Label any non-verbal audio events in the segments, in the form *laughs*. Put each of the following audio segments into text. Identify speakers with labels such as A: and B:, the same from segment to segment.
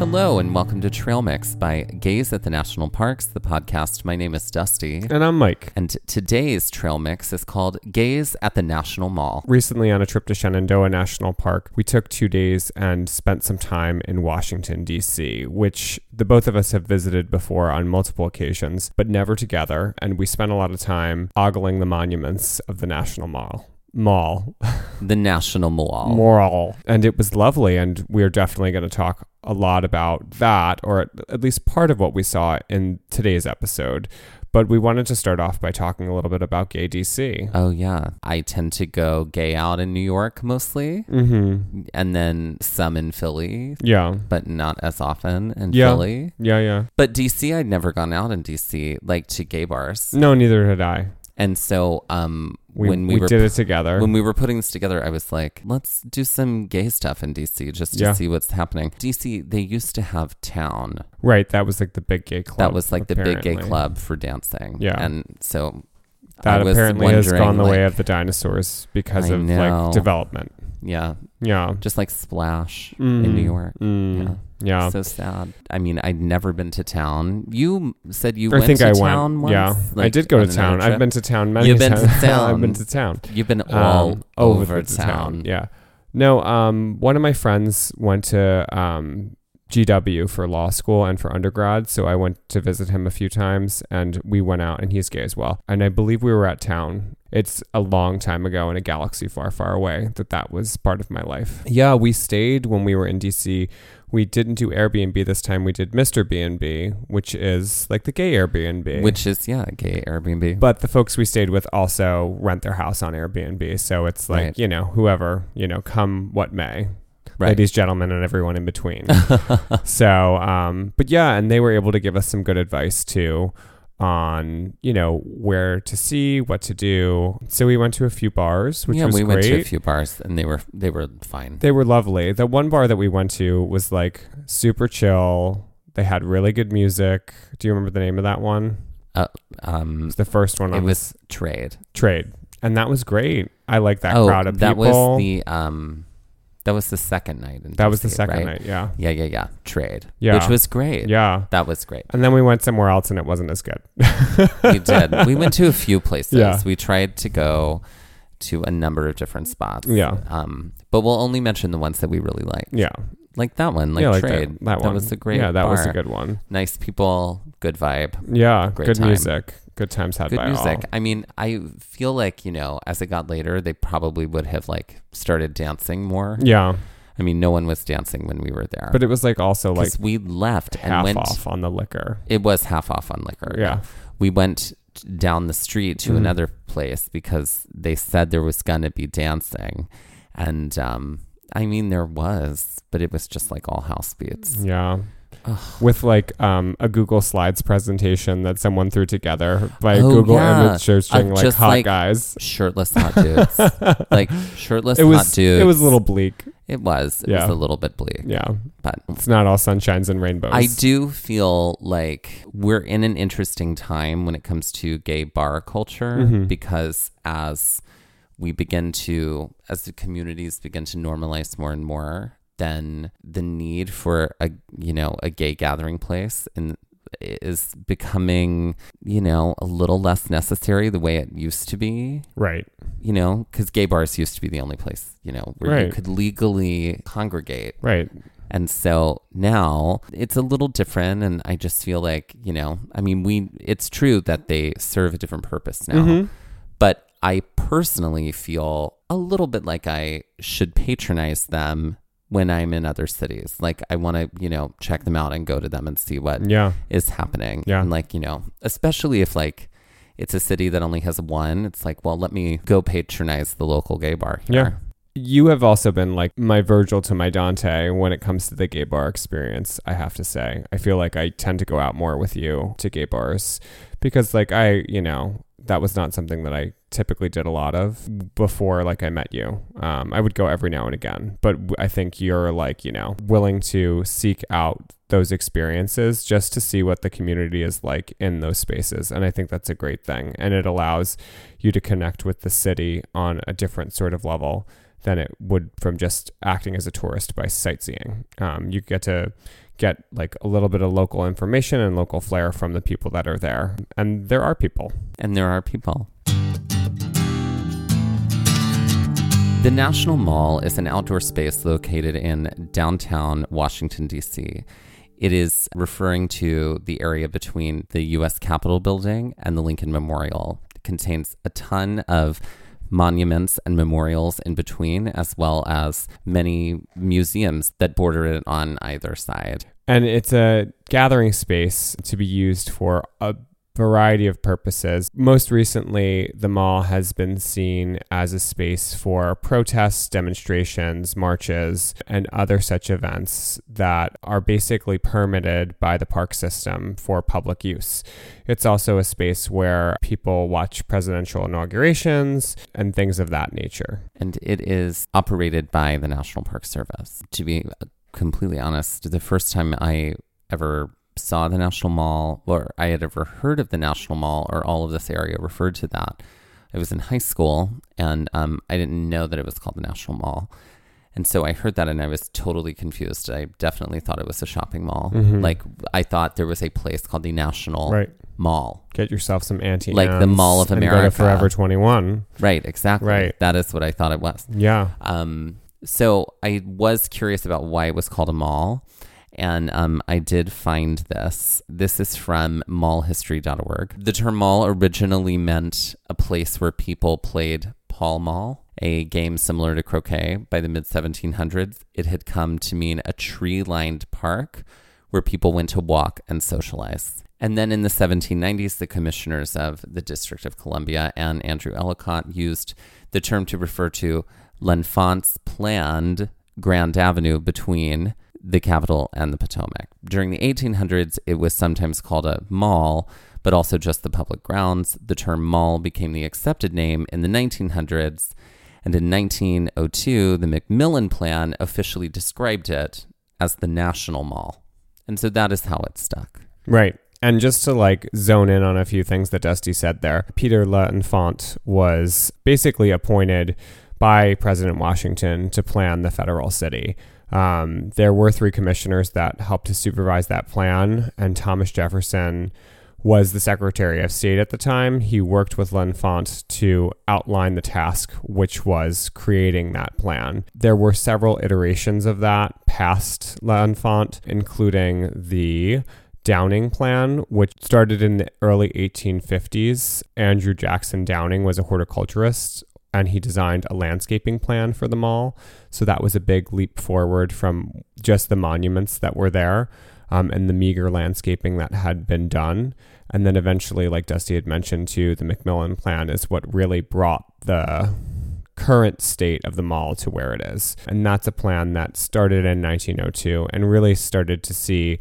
A: Hello and welcome to Trail Mix by Gaze at the National Parks, the podcast. My name is Dusty.
B: And I'm Mike.
A: And today's Trail Mix is called Gaze at the National Mall.
B: Recently, on a trip to Shenandoah National Park, we took two days and spent some time in Washington, D.C., which the both of us have visited before on multiple occasions, but never together. And we spent a lot of time ogling the monuments of the National Mall mall.
A: the National Mall.
B: Mall. And it was lovely. And we're definitely going to talk a lot about that, or at least part of what we saw in today's episode. But we wanted to start off by talking a little bit about Gay DC.
A: Oh, yeah. I tend to go gay out in New York mostly,
B: mm-hmm.
A: and then some in Philly.
B: Yeah.
A: But not as often in
B: yeah.
A: Philly.
B: Yeah, yeah.
A: But DC, I'd never gone out in DC, like to gay bars.
B: No, neither had I.
A: And so, um,
B: we,
A: when we,
B: we
A: were
B: did it together,
A: when we were putting this together, I was like, let's do some gay stuff in DC just to
B: Yeah.
A: see what's happening. DC, they used to have Town.
B: right? That was like the big gay club.
A: that was like the big gay club for dancing.
B: Yeah.
A: And so
B: That
A: I
B: apparently has gone the way of the dinosaurs because
A: I
B: of
A: know.
B: like development.
A: Yeah.
B: Yeah.
A: Just like Splash
B: Mm.
A: in New York.
B: Mm.
A: Yeah.
B: Yeah.
A: So sad. I mean, I'd never been to town. You said you
B: I
A: went
B: think
A: to
B: I
A: town
B: went.
A: once.
B: yeah, I did go to town. I've been to town many
A: You've been to
B: times. *laughs* I've been to town.
A: You've been all
B: Um,
A: over,
B: the
A: town.
B: Yeah. No, um, one of my friends went to um, GW for law school and for undergrad, so I went to visit him a few times, and we went out, and he's gay as well. And I believe we were at town. It's a long time ago in a galaxy far, far away that that was part of my life. Yeah, we stayed when we were in DC. We didn't do Airbnb this time. We did Mr. B&B, which is like the gay Airbnb.
A: Which is, yeah, gay Airbnb.
B: But the folks we stayed with also rent their house on Airbnb. So it's like,
A: Right.
B: you know, whoever, you know, come what may.
A: Right.
B: Ladies, gentlemen, and everyone in between. *laughs* so, um, but yeah, and they were able to give us some good advice too on, you know, where to see, what to do. So we went to a few bars, which
A: yeah,
B: was
A: we
B: great.
A: went to a few bars and they were they were fine.
B: They were lovely. The one bar that we went to was like super chill. They had really good music. Do you remember the name of that one? It
A: Um,
B: was the first one
A: it
B: on
A: was trade.
B: trade and that was great i like that
A: oh,
B: crowd of
A: that
B: people
A: was the um, that was the second night. In
B: that was the second
A: right?
B: night yeah
A: Yeah, yeah, yeah. Trade.
B: Yeah.
A: which was great.
B: yeah
A: that was great.
B: and then we went somewhere else and it wasn't as good
A: we did. We went to a few *laughs* places.
B: Yeah.
A: We tried to go to a number of different spots.
B: Yeah.
A: Um, but we'll only mention the ones that we really liked.
B: yeah
A: Like that one, like
B: yeah like
A: trade.
B: that, that one that
A: was a great.
B: yeah that was a good one
A: Nice people, good vibe,
B: yeah
A: Great
B: good
A: time.
B: music good times had
A: good
B: by
A: music.
B: all
A: I mean, I feel like you know, as it got later, they probably would have like started dancing more.
B: yeah
A: I mean, no one was dancing when we were there,
B: but it was like also like
A: we left and
B: half
A: went.
B: off on the liquor
A: It was half off on liquor.
B: yeah
A: we went down the street to
B: Mhm.
A: another place because they said there was going to be dancing and um i mean there was but it was just like all house beats
B: yeah with like um, a Google Slides presentation that someone threw together by
A: Oh,
B: Google
A: yeah.
B: image searching
A: Uh,
B: like hot
A: like-
B: guys.
A: shirtless hot *laughs* dudes like shirtless
B: It was
A: hot dudes
B: it was a little bleak.
A: It was. It
B: Yeah.
A: was a little bit bleak.
B: Yeah.
A: But
B: It's not all sunshines and rainbows.
A: I do feel like we're in an interesting time when it comes to gay bar culture
B: Mhm.
A: because as we begin to, as the communities begin to normalize more and more, then the need for a, you know, a gay gathering place and is becoming, you know, a little less necessary the way it used to be
B: Right.
A: you know, because gay bars used to be the only place, you know, where you could legally congregate.
B: Right.
A: And so now it's a little different. And I just feel like, you know, I mean, we, it's true that they serve a different purpose now,
B: Mhm.
A: but I personally feel a little bit like I should patronize them when I'm in other cities. Like I want to, you know, check them out and go to them and see what
B: Yeah.
A: is happening.
B: Yeah.
A: And like, you know, especially if like it's a city that only has one, it's like, well, let me go patronize the local gay bar here.
B: Yeah. You have also been like my Virgil to my Dante when it comes to the gay bar experience, I have to say. I feel like I tend to go out more with you to gay bars because, like, I, you know, that was not something that I typically did a lot of before, like, I met you. Um, I would go every now and again, but I think you're, like, you know, willing to seek out those experiences just to see what the community is like in those spaces. And I think that's a great thing. And it allows you to connect with the city on a different sort of level than it would from just acting as a tourist by sightseeing. Um, you get to get like a little bit of local information and local flair from the people that are there. And there are people.
A: And there are people. The National Mall is an outdoor space located in downtown Washington, D.C. It is referring to the area between the U.S. Capitol building and the Lincoln Memorial. It contains a ton of monuments and memorials in between, as well as many museums that border it on either side.
B: And it's a gathering space to be used for a variety of purposes. Most recently, the mall has been seen as a space for protests, demonstrations, marches, and other such events that are basically permitted by the park system for public use. It's also a space where people watch presidential inaugurations and things of that nature.
A: and it is operated by the National Park Service. To be completely honest, the first time I ever saw the National Mall, or I had ever heard of the National Mall, or all of this area referred to that, I was in high school, and um, I didn't know that it was called the National Mall. And so I heard that and I was totally confused. I definitely thought it was a shopping mall.
B: Mhm.
A: Like I thought there was a place called the National
B: Right.
A: Mall.
B: Get yourself some anti
A: Like the Mall of
B: and go to
A: America.
B: Forever 21.
A: Right, exactly.
B: Right.
A: That is what I thought it was.
B: Yeah.
A: Um, so I was curious about why it was called a mall. And um, I did find this. This is from mallhistory.org. The term mall originally meant a place where people played Pall Mall, a game similar to croquet. By the mid 1700s, it had come to mean a tree lined park where people went to walk and socialize. And then in the 1790s, the commissioners of the District of Columbia and Andrew Ellicott used the term to refer to L'Enfant's planned Grand Avenue between the Capitol and the Potomac. During the 1800s, it was sometimes called a mall, but also just the public grounds. The term mall became the accepted name in the 1900s, and in 1902, the McMillan Plan officially described it as the National Mall. And so that is how it stuck.
B: Right. And just to like zone in on a few things that Dusty said there, Peter L'Enfant was basically appointed by President Washington to plan the federal city. Um, there were three commissioners that helped to supervise that plan, and Thomas Jefferson was the Secretary of State at the time. He worked with L'Enfant to outline the task, which was creating that plan. There were several iterations of that past L'Enfant, including the Downing Plan, which started in the early 1850s. Andrew Jackson Downing was a horticulturist and he designed a landscaping plan for the mall. So that was a big leap forward from just the monuments that were there um, and the meager landscaping that had been done. And then eventually, like Dusty had mentioned too, the McMillan Plan is what really brought the current state of the mall to where it is. And that's a plan that started in 1902 and really started to see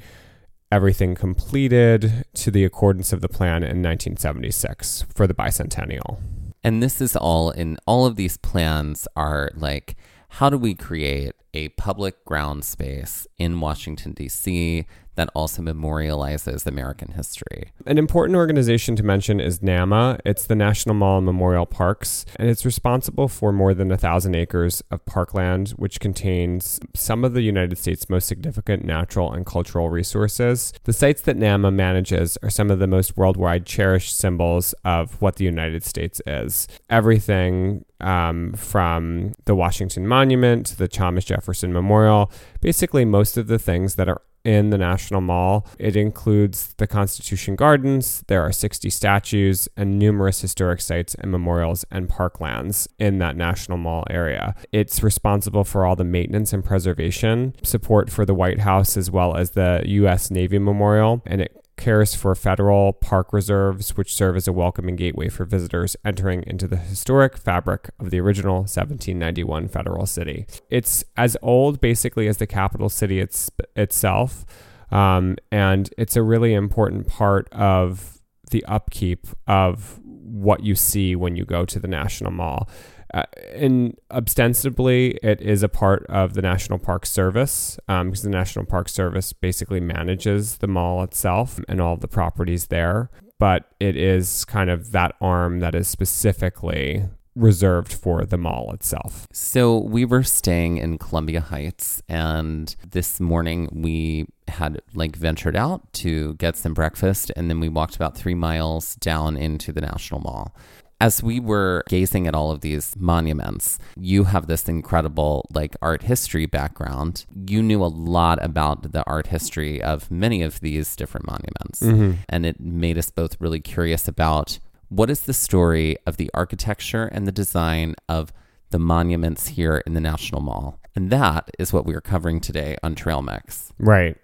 B: everything completed to the accordance of the plan in 1976 for the bicentennial.
A: And this is all in all of these plans are like, how do we create a public ground space in Washington, D.C. that also memorializes American history.
B: An important organization to mention is NAMA. It's the National Mall and Memorial Parks, and it's responsible for more than a thousand acres of parkland, which contains some of the United States' most significant natural and cultural resources. The sites that NAMA manages are some of the most worldwide cherished symbols of what the United States is. Everything um, from the Washington Monument to the Thomas Jefferson Memorial, basically most of the things that are in the National Mall. It includes the Constitution Gardens. There are 60 statues and numerous historic sites and memorials and parklands in that National Mall area. It's responsible for all the maintenance and preservation, support for the White House as well as the U.S. Navy Memorial, and it cares for federal park reserves, which serve as a welcoming gateway for visitors entering into the historic fabric of the original 1791 federal city. It's as old, basically, as the capital city it's, itself, um, and it's a really important part of the upkeep of what you see when you go to the National Mall. Uh, and ostensibly, it is a part of the National Park Service um, because the National Park Service basically manages the mall itself and all the properties there. But it is kind of that arm that is specifically reserved for the mall itself.
A: So we were staying in Columbia Heights, and this morning we had like ventured out to get some breakfast, and then we walked about three miles down into the National Mall as we were gazing at all of these monuments, you have this incredible like art history background. You knew a lot about the art history of many of these different monuments. Mm-hmm. And it made us both really curious about what is the story of the architecture and the design of the monuments here in the National Mall. And that is what we are covering today on Trail Mix.
B: Right.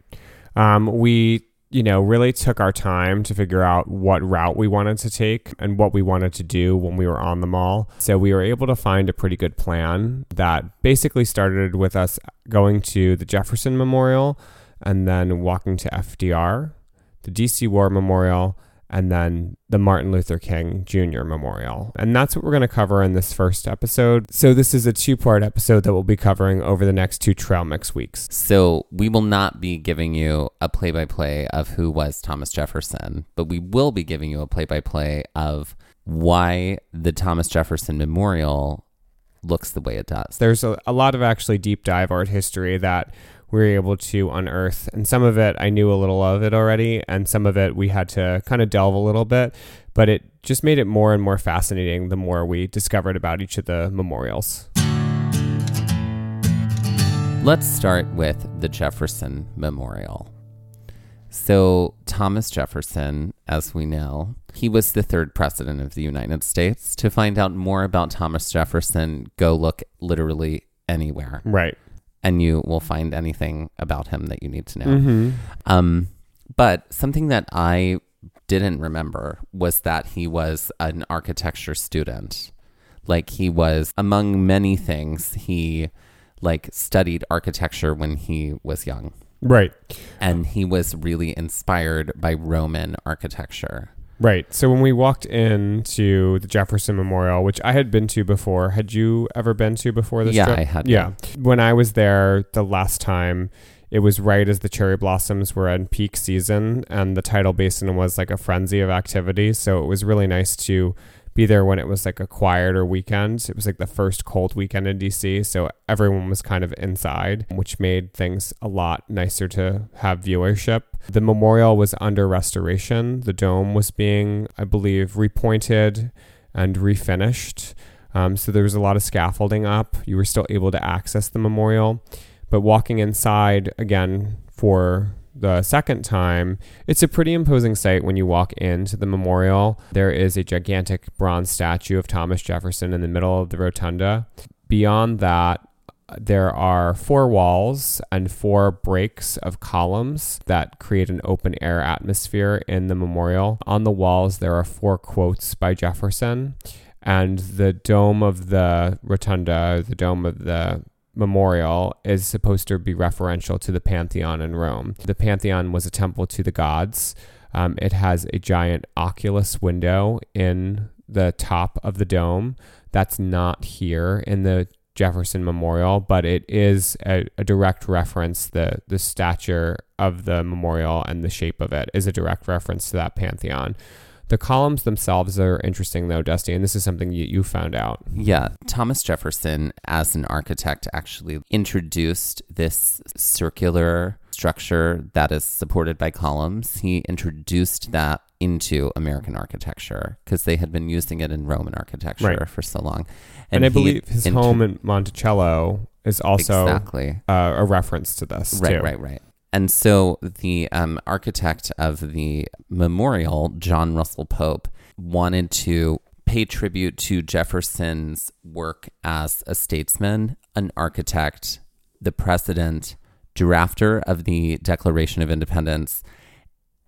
B: Um, we you know, really took our time to figure out what route we wanted to take and what we wanted to do when we were on the mall. So we were able to find a pretty good plan that basically started with us going to the Jefferson Memorial and then walking to FDR, the DC War Memorial, and then the Martin Luther King Jr. Memorial. And that's what we're going to cover in this first episode. So, this is a two part episode that we'll be covering over the next two Trail Mix weeks.
A: So, we will not be giving you a play by play of who was Thomas Jefferson, but we will be giving you a play by play of why the Thomas Jefferson Memorial looks the way it does.
B: There's a, a lot of actually deep dive art history that we were able to unearth. And some of it I knew a little of it already, and some of it we had to kind of delve a little bit. But it just made it more and more fascinating the more we discovered about each of the memorials.
A: Let's start with the Jefferson Memorial. So, Thomas Jefferson, as we know, he was the third president of the United States. To find out more about Thomas Jefferson, go look literally anywhere.
B: Right
A: and you will find anything about him that you need to know. Mm-hmm. Um, but something that I didn't remember was that he was an architecture student. Like he was among many things, he like studied architecture when he was young.
B: Right.
A: And he was really inspired by Roman architecture.
B: Right. So when we walked into the Jefferson Memorial, which I had been to before, had you ever been to before this
A: yeah,
B: trip?
A: I had.
B: Yeah. Been. When I was there the last time, it was right as the cherry blossoms were in peak season and the tidal basin was like a frenzy of activity. So it was really nice to be there when it was like a quieter weekend. It was like the first cold weekend in DC, so everyone was kind of inside, which made things a lot nicer to have viewership. The memorial was under restoration. The dome was being, I believe, repointed and refinished. Um, so there was a lot of scaffolding up. You were still able to access the memorial. But walking inside again for the second time, it's a pretty imposing sight when you walk into the memorial. There is a gigantic bronze statue of Thomas Jefferson in the middle of the rotunda. Beyond that, there are four walls and four breaks of columns that create an open air atmosphere in the memorial. On the walls, there are four quotes by Jefferson, and the dome of the rotunda, the dome of the memorial is supposed to be referential to the Pantheon in Rome. The Pantheon was a temple to the gods. Um, it has a giant oculus window in the top of the dome that's not here in the Jefferson Memorial, but it is a, a direct reference. The the stature of the memorial and the shape of it is a direct reference to that pantheon. The columns themselves are interesting, though, Dusty, and this is something you, you found out.
A: Yeah, Thomas Jefferson, as an architect, actually introduced this circular structure that is supported by columns. He introduced that into American architecture because they had been using it in Roman architecture
B: Right.
A: for so long.
B: And, I believe his
A: intro-
B: home in Monticello is also
A: exactly
B: uh, a reference to this,
A: right,
B: too.
A: right, right. And so the um, architect of the memorial, John Russell Pope, wanted to pay tribute to Jefferson's work as a statesman, an architect, the president, drafter of the Declaration of Independence,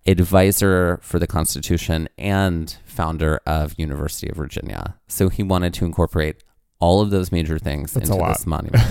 A: advisor for the Constitution, and founder of University of Virginia. So he wanted to incorporate all of those major things
B: That's
A: into this monument,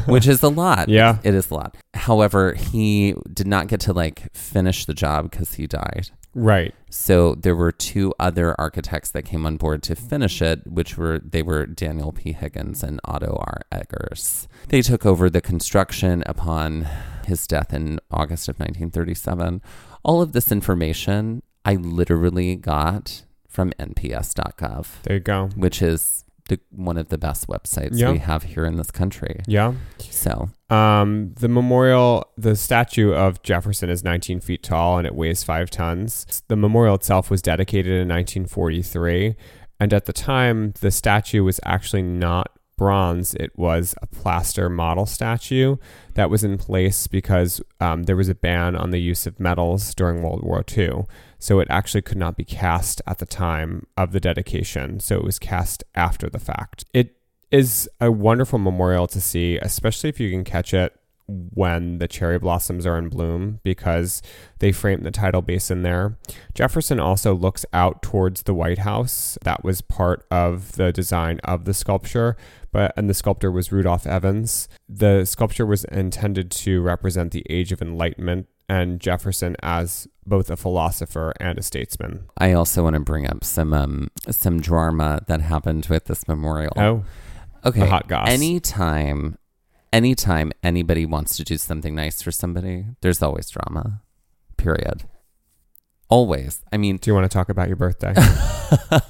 A: *laughs* which is a lot.
B: Yeah.
A: It is a lot. However, he did not get to like finish the job because he died.
B: Right.
A: So there were two other architects that came on board to finish it, which were they were Daniel P. Higgins and Otto R. Eggers. They took over the construction upon his death in August of 1937. All of this information I literally got from nps.gov,
B: There you go.
A: which is the, one of the best websites
B: Yeah.
A: we have here in this country.
B: Yeah.
A: So
B: Um, the memorial, the statue of Jefferson is 19 feet tall and it weighs five tons. The memorial itself was dedicated in 1943. And at the time, the statue was actually not bronze, it was a plaster model statue that was in place because um, there was a ban on the use of metals during World War II. So it actually could not be cast at the time of the dedication. So it was cast after the fact. It is a wonderful memorial to see, especially if you can catch it when the cherry blossoms are in bloom because they frame the tidal basin there. Jefferson also looks out towards the White House. That was part of the design of the sculpture, but and the sculptor was Rudolph Evans. The sculpture was intended to represent the age of enlightenment and Jefferson as both a philosopher and a statesman.
A: I also want to bring up some um, some drama that happened with this memorial.
B: Oh,
A: okay.
B: the hot goss.
A: Anytime, anytime anybody wants to do something nice for somebody, there's always drama. Period. Always. I mean,
B: do you want to talk about your birthday?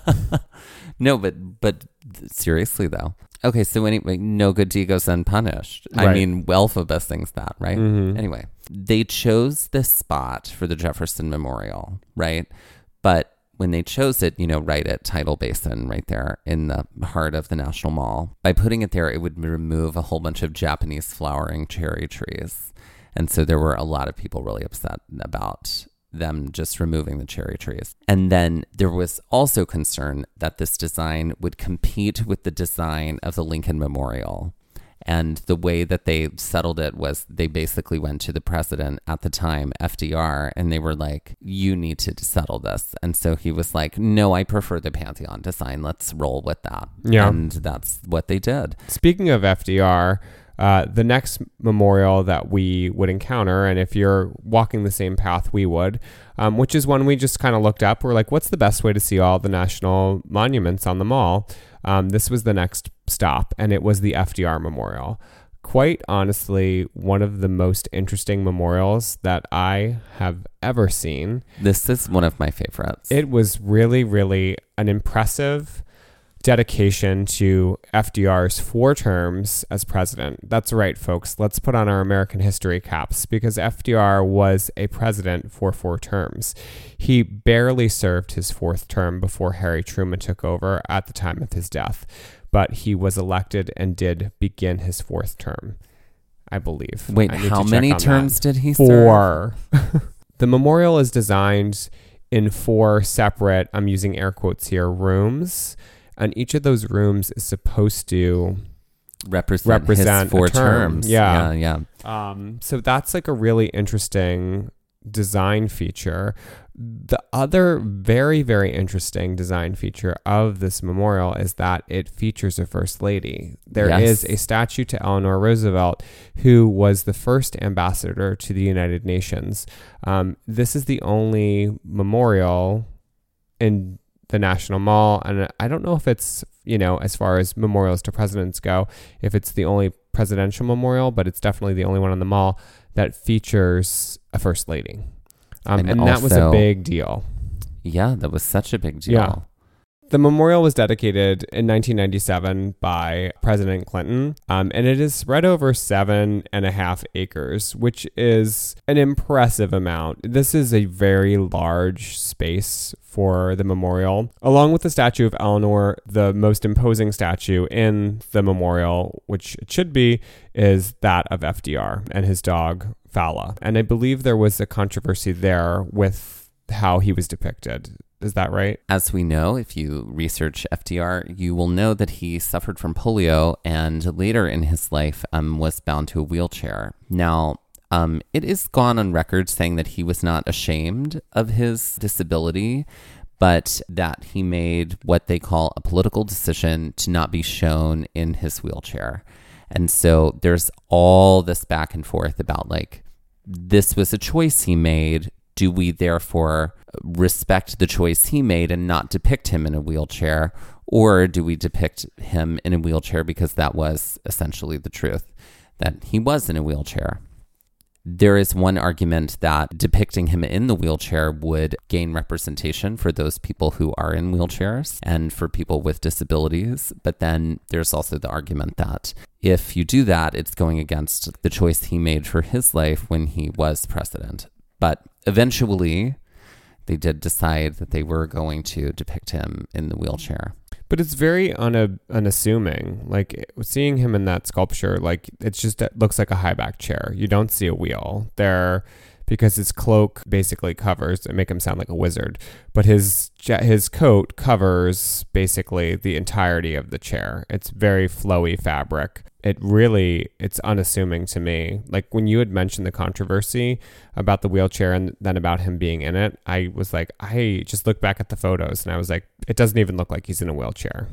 B: *laughs*
A: no, but but seriously though. Okay, so anyway, no good deed goes unpunished. I
B: Right.
A: mean, Elphaba sings that, right?
B: Mhm.
A: Anyway, they chose this spot for the Jefferson Memorial, right? But when they chose it, you know, right at Tidal Basin, right there in the heart of the National Mall, by putting it there, it would remove a whole bunch of Japanese flowering cherry trees. And so there were a lot of people really upset about them just removing the cherry trees. And then there was also concern that this design would compete with the design of the Lincoln Memorial. And the way that they settled it was they basically went to the president at the time, FDR, and they were like, you need to settle this. And so he was like, no, I prefer the Pantheon design. Let's roll with that.
B: Yeah.
A: And that's what they did.
B: Speaking of FDR, uh, the next memorial that we would encounter, and if you're walking the same path we would, um, which is one we just kind of looked up, we're like, what's the best way to see all the national monuments on the mall? Um, this was the next stop, and it was the FDR Memorial. Quite honestly, one of the most interesting memorials that I have ever seen.
A: This is one of my favorites.
B: It was really, really an impressive dedication to FDR's four terms as president. That's right, folks. Let's put on our American history caps because FDR was a president for four terms. He barely served his fourth term before Harry Truman took over at the time of his death, but he was elected and did begin his fourth term, I believe.
A: Wait,
B: I
A: how many
B: on that.
A: terms did he serve?
B: Four. *laughs* the memorial is designed in four separate, I'm using air quotes here, rooms. And each of those rooms is supposed to.
A: Represent,
B: Represent
A: his four
B: term.
A: terms.
B: Yeah.
A: yeah, yeah.
B: Um, so that's like a really interesting design feature. The other very, very interesting design feature of this memorial is that it features a first lady. There is
A: Yes.
B: a statue to Eleanor Roosevelt, who was the first ambassador to the United Nations. Um, this is the only memorial in the National Mall. And I don't know if it's, you know, as far as memorials to presidents go, if it's the only presidential memorial, but it's definitely the only one on the mall that features a first lady. Um, and,
A: And
B: that was a big deal.
A: Yeah, that was such a big deal.
B: Yeah. The memorial was dedicated in 1997 by President Clinton, um, and it is spread over seven and a half acres, which is an impressive amount. This is a very large space for the memorial. Along with the statue of Eleanor, the most imposing statue in the memorial, which it should be, is that of FDR and his dog, Fala. And I believe there was a controversy there with how he was depicted. Is that right?
A: As we know, if you research FDR, you will know that he suffered from polio and later in his life um, was bound to a wheelchair. Now, um, it is gone on record saying that he was not ashamed of his disability, but that he made what they call a political decision to not be shown in his wheelchair. And so there's all this back and forth about like, this was a choice he made. Do we therefore respect the choice he made and not depict him in a wheelchair? Or do we depict him in a wheelchair because that was essentially the truth, that he was in a wheelchair? There is one argument that depicting him in the wheelchair would gain representation for those people who are in wheelchairs and for people with disabilities. But then there's also the argument that if you do that, it's going against the choice he made for his life when he was president. But eventually, they did decide that they were going to depict him in the wheelchair.
B: But it's very una- unassuming. Like seeing him in that sculpture, like just it looks like a high back chair. You don't see a wheel there because his cloak basically covers and make him sound like a wizard. But his his coat covers basically the entirety of the chair. It's very flowy fabric. It really it's unassuming to me. Like when you had mentioned the controversy about the wheelchair and then about him being in it, I was like, I just looked back at the photos and I was like, it doesn't even look like he's in a wheelchair.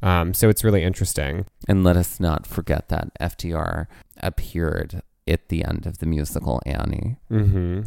B: Um, so it's really interesting.
A: And let us not forget that FDR appeared at the end of the musical Annie.
B: Mm-hmm.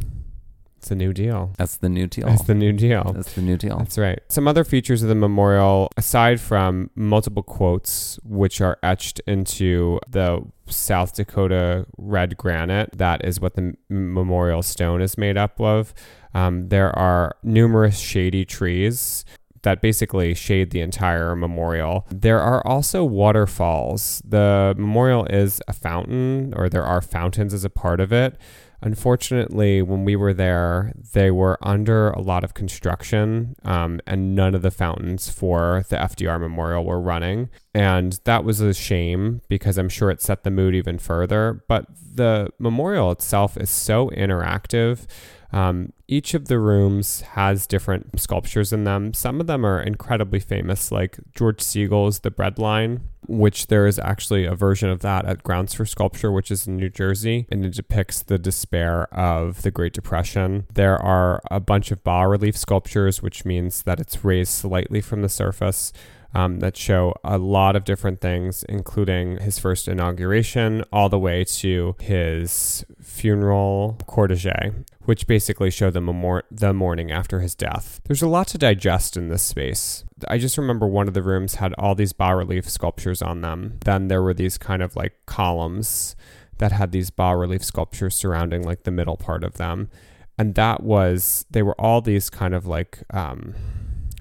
B: It's a new deal.
A: That's the new deal.
B: That's the new deal.
A: That's the new deal.
B: That's right. Some other features of the memorial, aside from multiple quotes, which are etched into the South Dakota red granite, that is what the memorial stone is made up of. Um, there are numerous shady trees that basically shade the entire memorial. There are also waterfalls. The memorial is a fountain, or there are fountains as a part of it. Unfortunately, when we were there, they were under a lot of construction, um, and none of the fountains for the FDR Memorial were running. And that was a shame because I'm sure it set the mood even further. But the memorial itself is so interactive. Um, each of the rooms has different sculptures in them. Some of them are incredibly famous, like George Segal's The Bread Line, which there is actually a version of that at Grounds for Sculpture, which is in New Jersey, and it depicts the despair of the Great Depression. There are a bunch of bas relief sculptures, which means that it's raised slightly from the surface um, that show a lot of different things, including his first inauguration, all the way to his funeral cortege, which basically show the, memor- the morning after his death. There's a lot to digest in this space. I just remember one of the rooms had all these bas relief sculptures on them. Then there were these kind of like columns that had these bas relief sculptures surrounding like the middle part of them. And that was, they were all these kind of like um,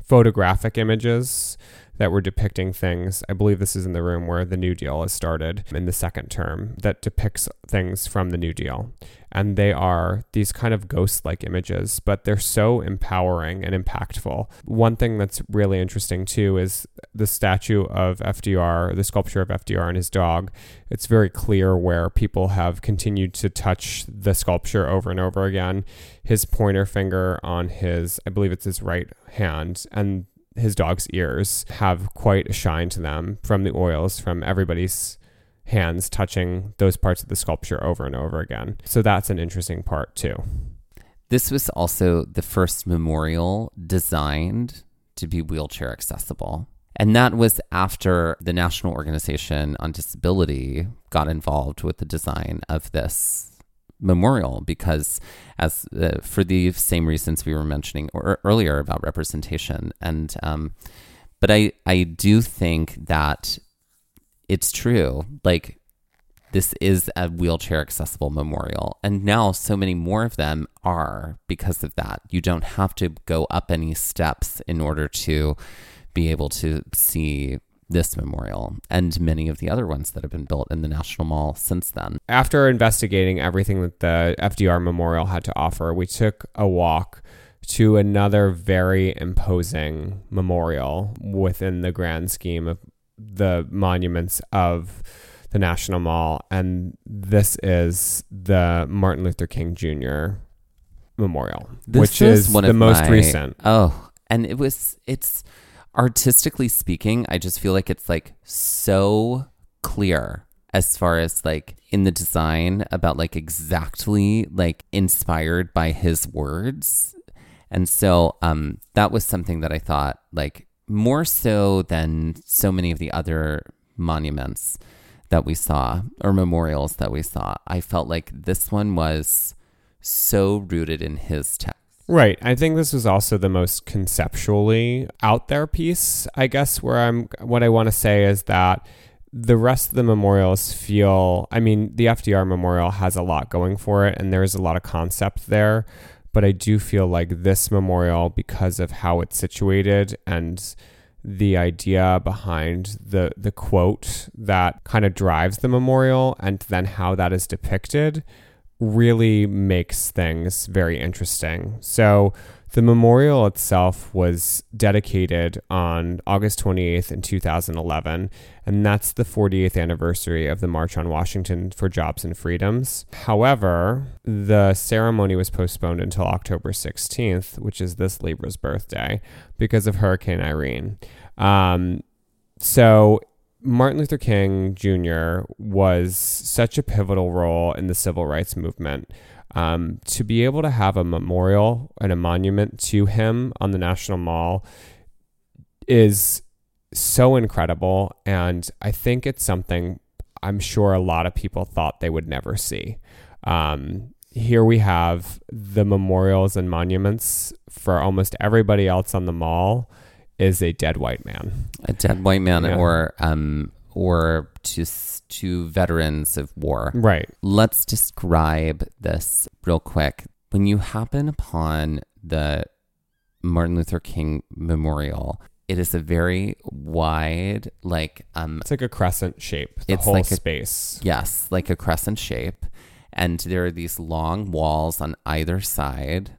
B: photographic images that were depicting things. I believe this is in the room where the New Deal has started in the second term that depicts things from the New Deal. And they are these kind of ghost like images, but they're so empowering and impactful. One thing that's really interesting too is the statue of FDR, the sculpture of FDR and his dog. It's very clear where people have continued to touch the sculpture over and over again. His pointer finger on his, I believe it's his right hand, and his dog's ears have quite a shine to them from the oils from everybody's hands touching those parts of the sculpture over and over again. So that's an interesting part too.
A: This was also the first memorial designed to be wheelchair accessible. And that was after the National Organization on Disability got involved with the design of this memorial because as uh, for the same reasons we were mentioning or, earlier about representation and um, but I I do think that it's true like this is a wheelchair accessible memorial and now so many more of them are because of that. You don't have to go up any steps in order to be able to see this memorial and many of the other ones that have been built in the National Mall since then.
B: After investigating everything that the FDR Memorial had to offer, we took a walk to another very imposing memorial within the grand scheme of the monuments of the National Mall. And this is the Martin Luther King Jr. Memorial,
A: this
B: which is, is the most
A: my,
B: recent.
A: Oh, and it was, it's, artistically speaking, I just feel like it's like so clear as far as like in the design about like exactly like inspired by his words. And so um that was something that I thought like more so than so many of the other monuments that we saw or memorials that we saw. I felt like this one was so rooted in his text.
B: Right. I think this was also the most conceptually out there piece, I guess, where I'm what I want to say is that the rest of the memorials feel I mean, the FDR memorial has a lot going for it and there's a lot of concept there, but I do feel like this memorial because of how it's situated and the idea behind the the quote that kind of drives the memorial and then how that is depicted really makes things very interesting. So, the memorial itself was dedicated on August 28th in 2011, and that's the 48th anniversary of the March on Washington for Jobs and Freedoms. However, the ceremony was postponed until October 16th, which is this Libra's birthday, because of Hurricane Irene. Um, so Martin Luther King Jr. was such a pivotal role in the civil rights movement. Um, to be able to have a memorial and a monument to him on the National Mall is so incredible. And I think it's something I'm sure a lot of people thought they would never see. Um, here we have the memorials and monuments for almost everybody else on the mall is a dead white man.
A: A dead white man, yeah. or um, or to to veterans of war.
B: Right.
A: Let's describe this real quick. When you happen upon the Martin Luther King Memorial, it is a very wide, like um,
B: it's like a crescent shape. The it's whole like a, space.
A: Yes, like a crescent shape, and there are these long walls on either side,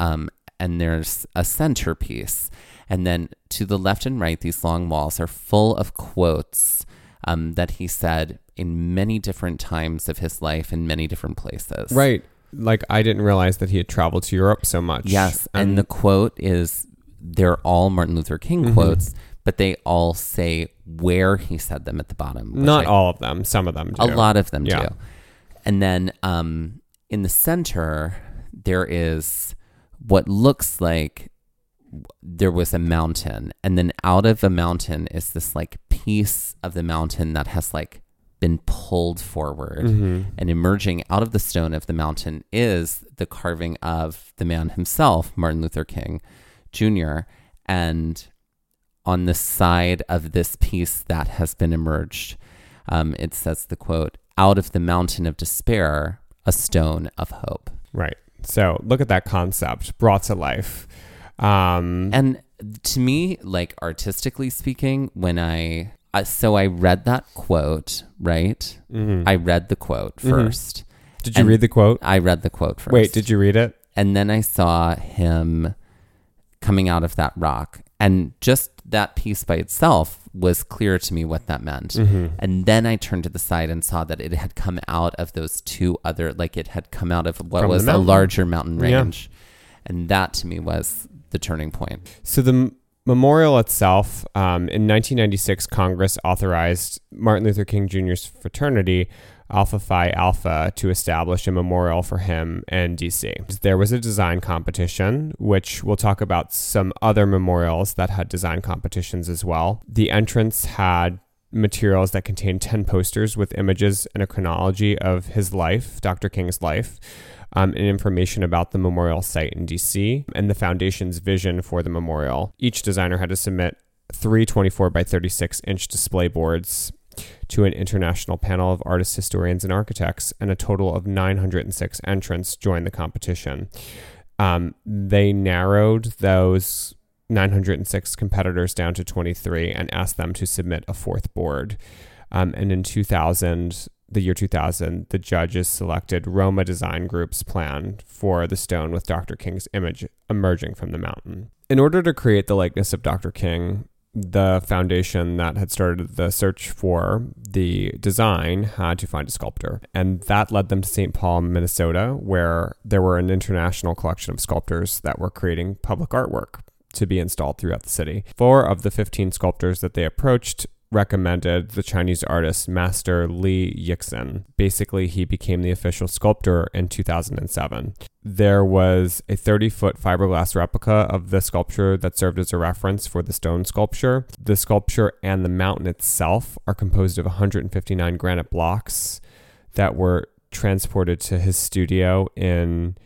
A: um, and there's a centerpiece and then to the left and right, these long walls are full of quotes um, that he said in many different times of his life in many different places.
B: Right. Like I didn't realize that he had traveled to Europe so much.
A: Yes. And, and the quote is they're all Martin Luther King mm-hmm. quotes, but they all say where he said them at the bottom.
B: Not I, all of them. Some of them do.
A: A lot of them yeah. do. And then um, in the center, there is what looks like there was a mountain and then out of the mountain is this like piece of the mountain that has like been pulled forward. Mm-hmm. and emerging out of the stone of the mountain is the carving of the man himself martin luther king jr and on the side of this piece that has been emerged um, it says the quote out of the mountain of despair a stone of hope.
B: Right. So look at that concept brought to life
A: um, and to me, like artistically speaking, when I uh, so I read that quote, right? Mm-hmm. I read the quote 1st mm-hmm.
B: Did you read the quote?
A: I read the quote first.
B: Wait, did you read it?
A: And then I saw him coming out of that rock. And just that piece by itself was clear to me what that meant. Mm-hmm. And then I turned to the side and saw that it had come out of those two other, like it had come out of what From was a larger mountain range. Yeah. And that to me was the turning point?
B: So the memorial itself, um, in 1996, Congress authorized Martin Luther King Jr.'s fraternity, Alpha Phi Alpha, to establish a memorial for him in DC. There was a design competition, which we'll talk about some other memorials that had design competitions as well. The entrance had materials that contained 10 posters with images and a chronology of his life, Dr. King's life, um, and information about the memorial site in DC and the foundation's vision for the memorial. Each designer had to submit three 24 by 36 inch display boards to an international panel of artists, historians, and architects, and a total of 906 entrants joined the competition. Um, they narrowed those 906 competitors down to 23 and asked them to submit a fourth board. Um, and in 2000, the year 2000, the judges selected Roma Design Group's plan for the stone with Dr. King's image emerging from the mountain. In order to create the likeness of Dr. King, the foundation that had started the search for the design had to find a sculptor. And that led them to St. Paul, Minnesota, where there were an international collection of sculptors that were creating public artwork to be installed throughout the city. Four of the 15 sculptors that they approached recommended the Chinese artist Master Lei Yixin. Basically, he became the official sculptor in 2007. There was a 30 foot fiberglass replica of the sculpture that served as a reference for the stone sculpture. The sculpture and the mountain itself are composed of 159 granite blocks that were transported to his studio in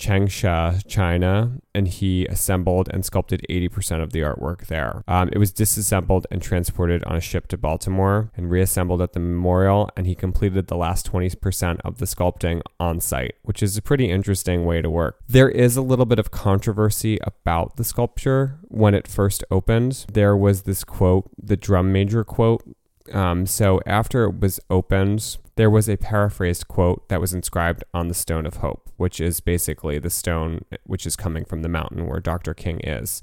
B: Changsha, China, and he assembled and sculpted 80% of the artwork there. Um, it was disassembled and transported on a ship to Baltimore and reassembled at the memorial, and he completed the last 20% of the sculpting on site, which is a pretty interesting way to work. There is a little bit of controversy about the sculpture when it first opened. There was this quote, the drum major quote. Um, so after it was opened, there was a paraphrased quote that was inscribed on the Stone of Hope, which is basically the stone which is coming from the mountain where Dr. King is.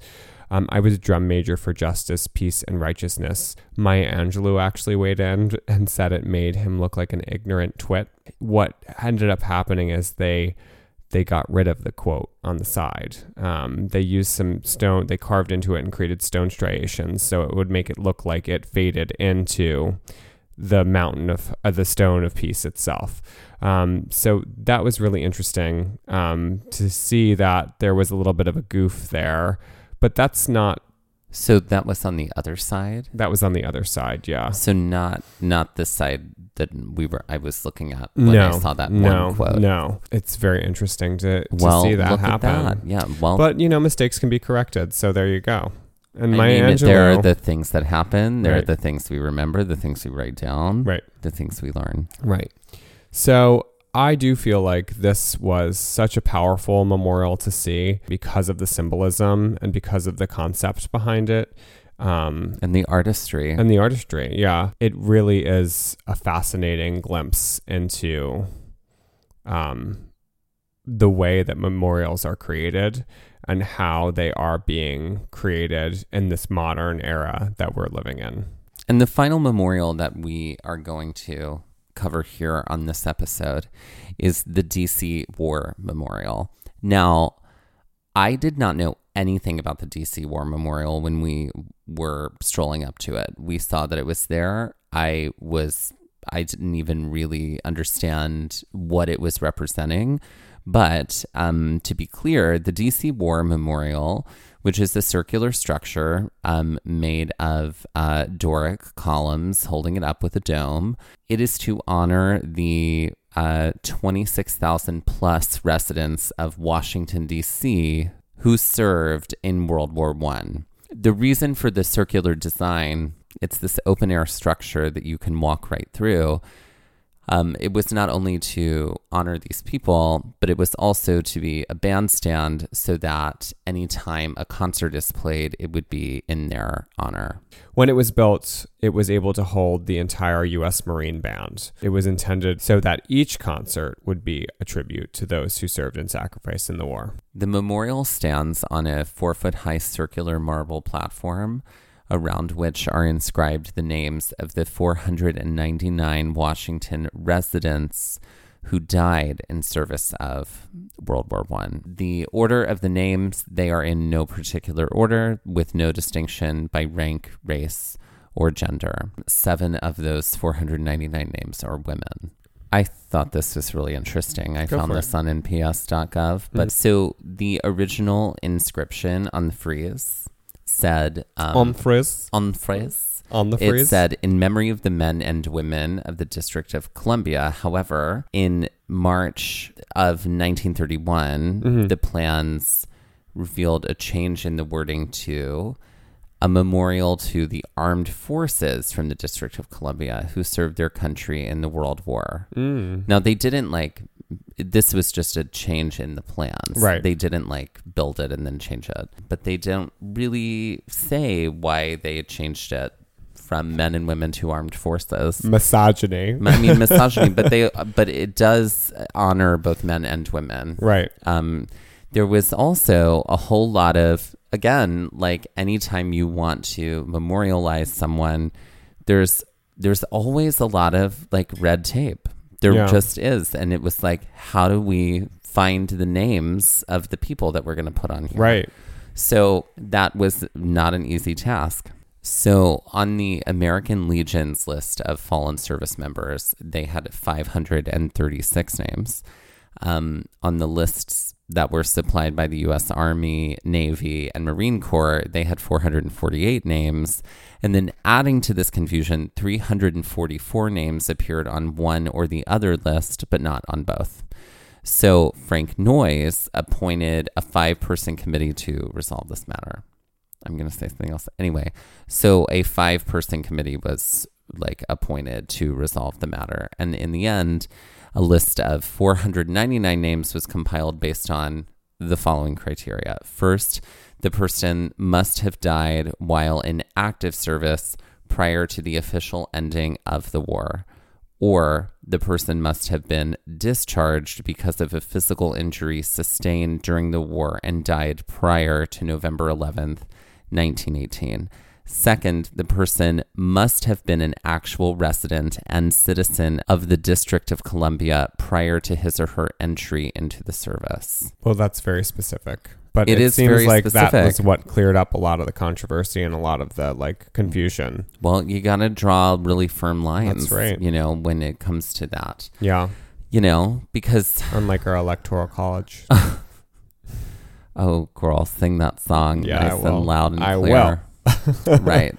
B: Um, I was a drum major for justice, peace, and righteousness. Maya Angelou actually weighed in and said it made him look like an ignorant twit. What ended up happening is they they got rid of the quote on the side. Um, they used some stone, they carved into it and created stone striations so it would make it look like it faded into the mountain of uh, the stone of peace itself. Um, so that was really interesting um, to see that there was a little bit of a goof there, but that's not.
A: So that was on the other side.
B: That was on the other side, yeah.
A: So not not the side that we were. I was looking at when
B: no,
A: I saw that
B: no,
A: quote.
B: No, it's very interesting to, to
A: well,
B: see that happen.
A: At that. Yeah, well,
B: but you know, mistakes can be corrected. So there you go. And
A: I
B: Maya
A: mean,
B: Angelou,
A: there are the things that happen. There are the things we remember, the things we write down,
B: right.
A: the things we learn.
B: Right. So I do feel like this was such a powerful memorial to see because of the symbolism and because of the concept behind it. Um,
A: And the artistry.
B: and the artistry. Yeah. It really is a fascinating glimpse into um, the way that memorials are created and how they are being created in this modern era that we're living in.
A: And the final memorial that we are going to cover here on this episode is the DC War Memorial. Now, I did not know anything about the DC War Memorial when we were strolling up to it. We saw that it was there. I was I didn't even really understand what it was representing. But um, to be clear, the DC War Memorial, which is a circular structure um, made of uh, Doric columns holding it up with a dome, it is to honor the uh, 26,000 plus residents of Washington, D.C., who served in World War One. The reason for the circular design, it's this open air structure that you can walk right through. Um, it was not only to honor these people, but it was also to be a bandstand so that anytime a concert is played, it would be in their honor.
B: When it was built, it was able to hold the entire U.S. Marine Band. It was intended so that each concert would be a tribute to those who served and sacrificed in the war.
A: The memorial stands on a four foot high circular marble platform around which are inscribed the names of the 499 Washington residents who died in service of World War One. The order of the names, they are in no particular order, with no distinction by rank, race, or gender. Seven of those 499 names are women. I thought this was really interesting. I
B: Go
A: found this on nps.gov. But
B: Mhm.
A: so the original inscription on the frieze said um,
B: On frizz.
A: on frieze
B: On the
A: It said, in memory of the men and women of the District of Columbia. However, in March of 1931,
B: Mm-hmm.
A: the plans revealed a change in the wording to a memorial to the armed forces from the District of Columbia who served their country in the World War.
B: Mm.
A: Now, they didn't like, this was just a change in the plans.
B: Right.
A: They didn't like build it and then change it. But they don't really say why they changed it from men and women to armed forces.
B: Misogyny.
A: I mean *laughs* misogyny, but they but it does honor both men and women.
B: Right.
A: Um, there was also a whole lot of again, like anytime you want to memorialize someone, there's there's always a lot of like red tape. There
B: Yeah.
A: just is, and it was like, how do we find the names of the people that we're going to put on here?
B: Right.
A: So that was not an easy task. So on the American Legion's list of fallen service members, they had 536 names. Um, on the lists that were supplied by the U.S. Army, Navy, and Marine Corps, they had 448 names. And then adding to this confusion, 344 names appeared on one or the other list, but not on both. So Frank Noyes appointed a five person committee to resolve this matter. I'm going to say something else. Anyway, so a five person committee was like appointed to resolve the matter. And in the end, a list of 499 names was compiled based on the following criteria. First, the person must have died while in active service prior to the official ending of the war or the person must have been discharged because of a physical injury sustained during the war and died prior to November 11th, 1918. Second, the person must have been an actual resident and citizen of the District of Columbia prior to his or her entry into the service.
B: Well, that's very specific. But
A: It
B: seems like that was what cleared up a lot of the controversy and a lot of the like confusion.
A: Well, you got to draw really firm lines,
B: That's right.
A: you know, when it comes to that.
B: Yeah.
A: You know, because *laughs*
B: Unlike our electoral college. *laughs*
A: Oh, girl, sing that song
B: Yeah,
A: nice
B: I will.
A: and loud and
B: I
A: clear. Right.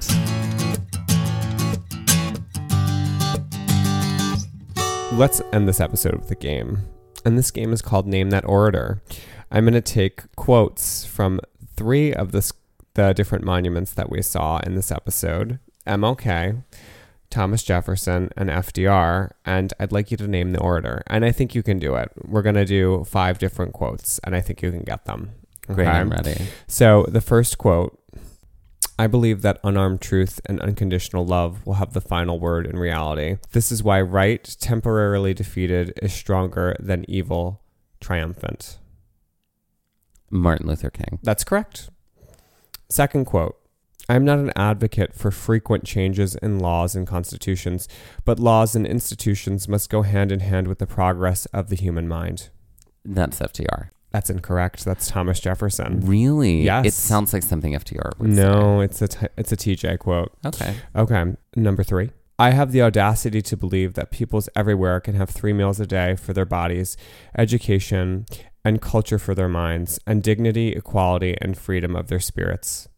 B: Let's end this episode with a game. And this game is called Name That Orator. I'm going to take quotes from three of the, the different monuments that we saw in this episode MLK, Thomas Jefferson, and FDR. And I'd like you to name the orator. And I think you can do it. We're going to do five different quotes, and I think you can get them.
A: Great,
B: Okay?
A: I'm ready.
B: So the first quote I believe that unarmed truth and unconditional love will have the final word in reality. This is why right, temporarily defeated, is stronger than evil, triumphant.
A: Martin Luther King.
B: That's correct. Second quote I am not an advocate for frequent changes in laws and constitutions, but laws and institutions must go hand in hand with the progress of the human mind.
A: That's FDR.
B: That's incorrect. That's Thomas Jefferson.
A: Really?
B: Yes.
A: It sounds like something FDR would
B: No, it's a t- it's a TJ quote.
A: Okay.
B: Okay, number three. I have the audacity to believe that peoples everywhere can have three meals a day for their bodies, education, and culture for their minds, and dignity, equality, and freedom of their spirits.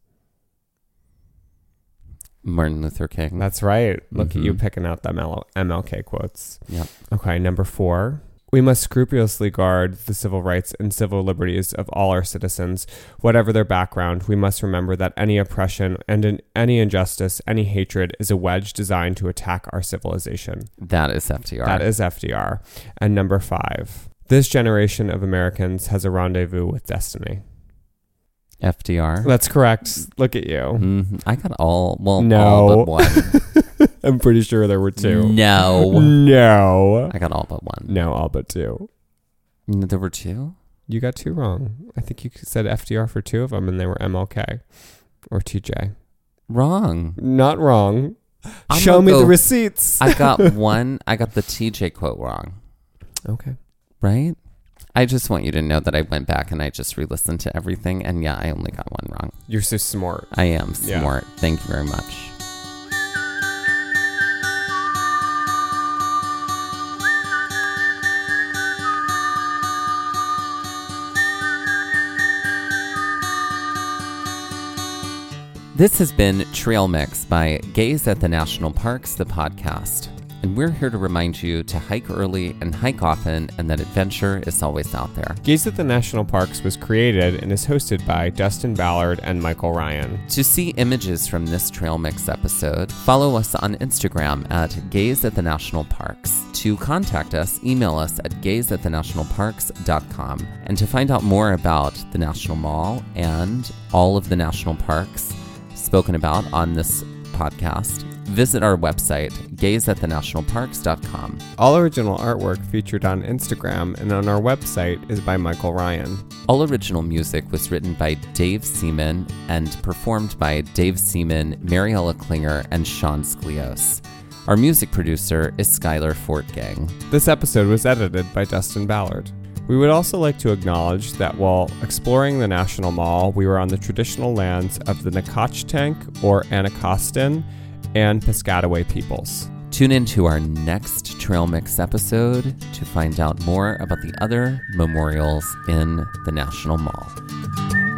A: Martin Luther King.
B: That's right. Look at you
A: Mhm.
B: picking out them L- MLK quotes.
A: Yep.
B: Okay, number four. We must scrupulously guard the civil rights and civil liberties of all our citizens, whatever their background. We must remember that any oppression and in, any injustice, any hatred is a wedge designed to attack our civilization.
A: That is FDR.
B: That is FDR. And number five. This generation of Americans has a rendezvous with destiny.
A: FDR.
B: That's correct. Look at you.
A: Mhm. I got all, well,
B: No.
A: all but one. *laughs*
B: I'm pretty sure there were two.
A: No.
B: No.
A: I got all but one.
B: No, all but two.
A: No, There were two?
B: You got two wrong. I think you said FDR for two of them, and they were MLK or TJ.
A: Wrong.
B: Not wrong.
A: I'm
B: Show
A: gonna
B: me the receipts.
A: I got *laughs* one. I got the TJ quote wrong.
B: okay.
A: Right? I just want you to know that I went back and I just re listened to everything. And yeah, I only got one wrong.
B: You're so smart.
A: I am
B: Yeah.
A: smart. Thank you very much. This has been Trail Mix by Gaze at the National Parks, the podcast. And we're here to remind you to hike early and hike often, and that adventure is always out there.
B: Gaze at the National Parks was created and is hosted by Dustin Ballard and Michael Ryan.
A: To see images from this Trail Mix episode, follow us on Instagram at Gaze at the National Parks. To contact us, email us at gazeatthenationalparks.com. And to find out more about the National Mall and all of the national parks spoken about on this podcast, visit our website, gazeatthenationalparks.com.
B: All original artwork featured on Instagram and on our website is by Michael Ryan.
A: All original music was written by Dave Seaman and performed by Dave Seaman, Mariella Klinger, and Sean Sklios. Our music producer is Skylar Fortgang.
B: This episode was edited by Dustin Ballard. We would also like to acknowledge that while exploring the National Mall, we were on the traditional lands of the Nacotchtank or Anacostan and Piscataway peoples.
A: Tune in to our next Trail Mix episode to find out more about the other memorials in the National Mall.